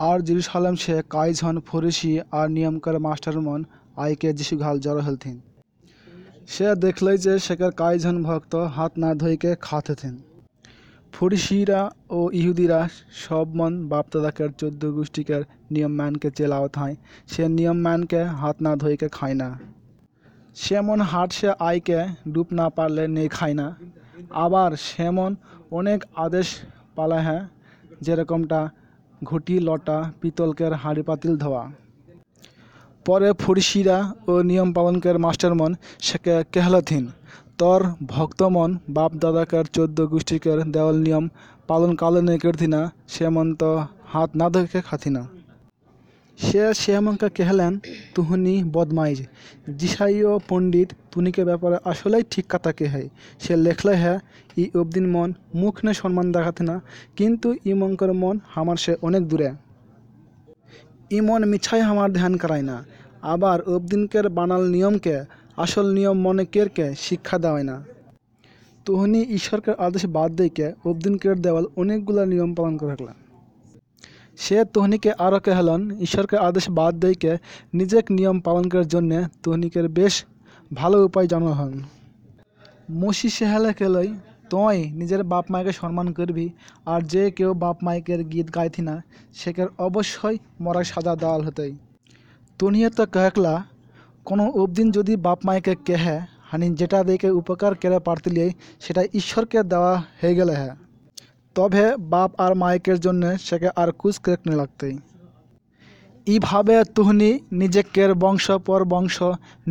আর Jerusalem से कई झन फरीसी আর নিয়মকার মাস্টারমন আইকে যিশু ঘাল জড়ো হলথিন সে দেখলই যে সেকার কয়েকজন ভক্ত হাত না ধইকে খাতেথিন ফরিসিরা ও ইহুদিরা সব মন বাপদাদাকের চোদ্দ গোষ্ঠীকের নিয়ম মানকে চেলাওত হয় সে নিয়ম মানকে হাত না ধইকে খায় না সেমন হাট সে আইকে ডুব না পারলে নেই খায় না আবার সেমন অনেক আদেশ পালা হ্যাঁ যেরকমটা ঘুটি লটা, পিতলকের হাঁড়ি পাতিল ধোয়া। পরে ফরিসিরা ও নিয়ম পালনকের মাস্টারমন সেকে কেহলথিন। তোর ভক্তমন বাপ দাদাকার চোদ্দ গোষ্ঠীকের দেওয়াল নিয়ম পালন কালনে করথিনা সেমন তো হাত না ধোকে খাথিনা। সে শ্যামঙ্কা কেহলেন তুহনি বদমাইজ। জিসাইও পণ্ডিত তুনিকে ব্যাপারে আসলেই ঠিক কথা কে হয় সে লেখলে হ্যাঁ ই অবদিন মন মুখ নে সম্মান দেখাতে না, কিন্তু ইমঙ্কর মন আমার সে অনেক দূরে। ইমন মিছাই আমার ধ্যান করায় না, আবার অবদিনকের বানাল নিয়মকে আসল নিয়ম মনে কেরকে শিক্ষা দেওয়ায় না। তুহনি ঈশ্বরকে আদেশ বাদ দিকে অবদিনকের দেওয়াল অনেকগুলা নিয়ম পালন করে রাখলেন। সে তোহনিকে আরও কেহলন, ঈশ্বরকে আদেশ বাদ দিকে নিজেক নিয়ম পালন করার জন্যে তোহনিকের বেশ ভালো উপায় জানা হন। মসি সেহালে কেলই তুই নিজের বাপ মায়কে সম্মান করবি, আর যে কেউ বাপ মাইকের গীত গাইথি না, সেকের অবশ্যই মরার সাজা দেওয়াল হতেই। তুনিয়ে তো কহেকলা, কোনো অবদিন যদি বাপ মাইকে কেহে, হানি যেটা দেখে উপকার করে পারতিলে সেটা ঈশ্বরকে দেওয়া হয়ে গেলে হ্যাঁ তবে বাপ আর মাইকের জন্য সেকে আর কুছ কেক নে লাগতেই। এইভাবে তুহনি নিজেকের বংশ পর বংশ,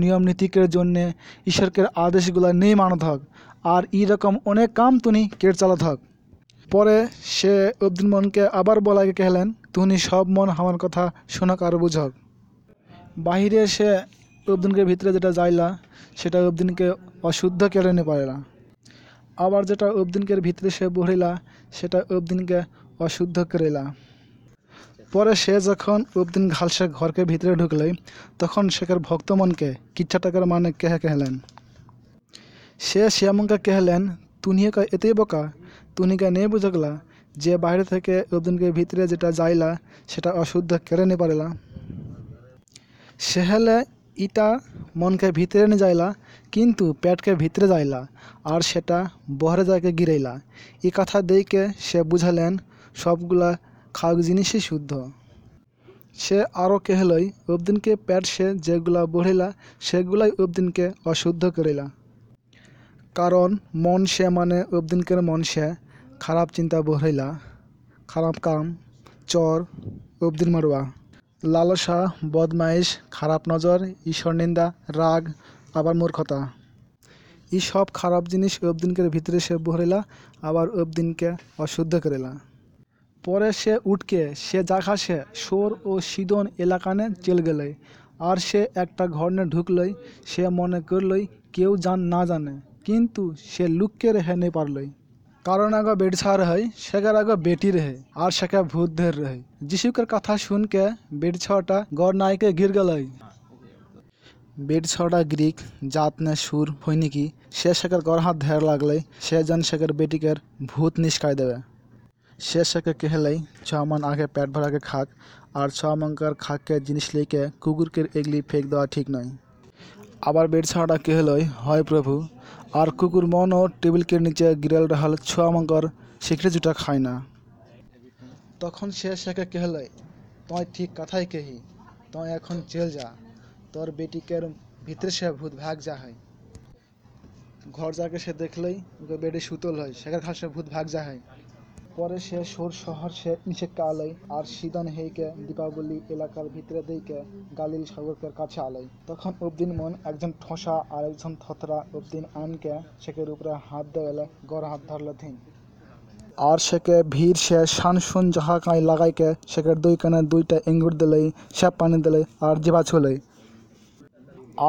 নিয়ম নীতিকের জন্যে ঈশ্বরকের আদেশগুলো নেই মানত হক, আর রকম অনেক কাম তুনি কেট চালাত হক। পরে সে অবদিন মনকে আবার বলাকে কেহলেন, তুহনি, সব মন আমার কথা শোনক আর বুঝক বাহিরে সে অবদিনকে ভিতরে যেটা যাইলা, সেটা অবদিনকে অশুদ্ধ কেড়ে নে পারেলা। আবার যেটা অবদিনকের ভিতরে সে বহিলা, সেটা অবদিনকে অশুদ্ধ করেলা। পরে সে যখন অবদিন ঘালসে ঘরকে ভিতরে ঢুকলে, তখন সেকার ভক্তমনকে কিচ্ছা টাকার মানে কেহে কেহলেন? সে শ্যামঙ্কা কেহলেন তুনিয়ে কা এতেই বোকা? তুনিকা নেই বুঝকলা যে বাইরে থেকে অবদিনকে ভিতরে যেটা যাইলা, সেটা অশুদ্ধ কেড়ে নে পারেলা। সেহেলে ইটা মনকে ভিতরে নিয়ে যাইলা, কিন্তু পেটকে ভিতরে যাইলা, আর সেটা বহরে যাকে গিরাইলা। এই কথা দেখে সে বুঝালেন সবগুলা খাওয়া জিনিসই শুদ্ধ। সে আরও কেহলই অবদিনকে পেট সে যেগুলা বঢ়িলা সেগুলাই অবদিনকে অশুদ্ধ করিলা। কারণ মন সে মানে অবদিনকের মন সে খারাপ চিন্তা বঢ়িলা খারাপ কাম, চর, অবদিন মারুয়া। লালসা, বদমাইশ, খারাপ নজর, ঈশ্বর নিন্দা, রাগ, আবার মূর্খতা। এই সব খারাপ জিনিস অবদিনকের ভিতরে সে বহরিলা, আবার অবদিনকে অশুদ্ধ করিলা। পরে সে উঠকে সে জায়গা সে সোর ও সিদন এলাকানে চল গেলে। আর সে একটা ঘরনে ঢুকলই, সে মনে করলই কেউ জান না জানে, কিন্তু সে লুককে রেহে नहीं পারলই। কারণ আগে বেটছা रहे সেগার আগে বেটি रहे আর সেকে ভূত ধর रहे যিশুকের কথা শুন के বেট छटा गौर नायके गिर गलई বেড ছটা গ্রিক জাত নে সুর ফৈনিকি সে শেখের গর হাত ধের লাগলে সে জন শেখের বেটিকের ভূত নিষ্কায় দেবে সে শেখে কেহলাই ছ मन আগে পেট ভরাকে খাক আর ছ মঙ্কার খাককে জিনিস লেকে কুকুরকে এগলি ফেক দেওয়া ঠিক নয় আবার বেড ছাড়া কেহলই হয় প্রভু আর কুকুর মনও টেবিল কের নিচে গিরাল রাহাল ছোয়া মঙ্কর শিখরে জুটা খায় না। তখন সে শেখে কেহলে তয় ঠিক কথাই কেহি তয় এখন জেল যা, তোর বেটিকের ভিতরে সে ভূত ভাগ যা হয়। ঘর যাকে সে দেখলেই বেডে সুতল হয়, সেখানে খাল সে ভূত ভাগ যা হয়। পরে সে সুর শহর সে কালাই আর সিদান হেইকে দীপাবলি এলাকার ভিতরে দিকে গালিল সাগরকের কাছে আলাই। তখন উবদিন মন একজন ঠোসা, আর একজন থতরা উবদিন আনকে শেখের উপরে হাত দেওয়ালে গড় হাত ধরলে থিন আর সেকে ভিড় সে শানসুন যাহা কাঁই লাগাইকে সেকের দুই কানে দুইটা এঙ্গুর দিলেই, সে পানি দিলেই আর জিবা ছুলেই।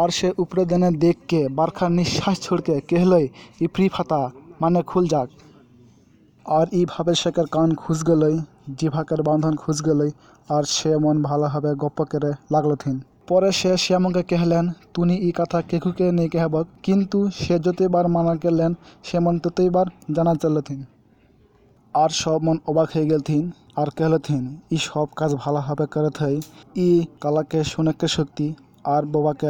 আর সে উপরে দেনে দেখকে বারখার নিঃশ্বাস ছুড়কে কেহলই ইফরি ফাতা মানে খুল যাক। আর এইভাবে শেখের কান খুঁজ গেলই জিভাকের বাঁধন খুঁজ গেলই আর সে মন ভালোভাবে গপ্প করে লাগলো থিন পরে সে শ্যামকে কেহলেন তুনি ই কথা কেকুকে নেই কেহবক কিন্তু সে যতবার মানা করলেন সে মন ততইবার জানা চলথিন আর সব মন অবাক হয়ে গেলথিন আর कहलथिन ई सब काज भालाभाबे करत हई ई कला के सुने के शक्ति और बाबा के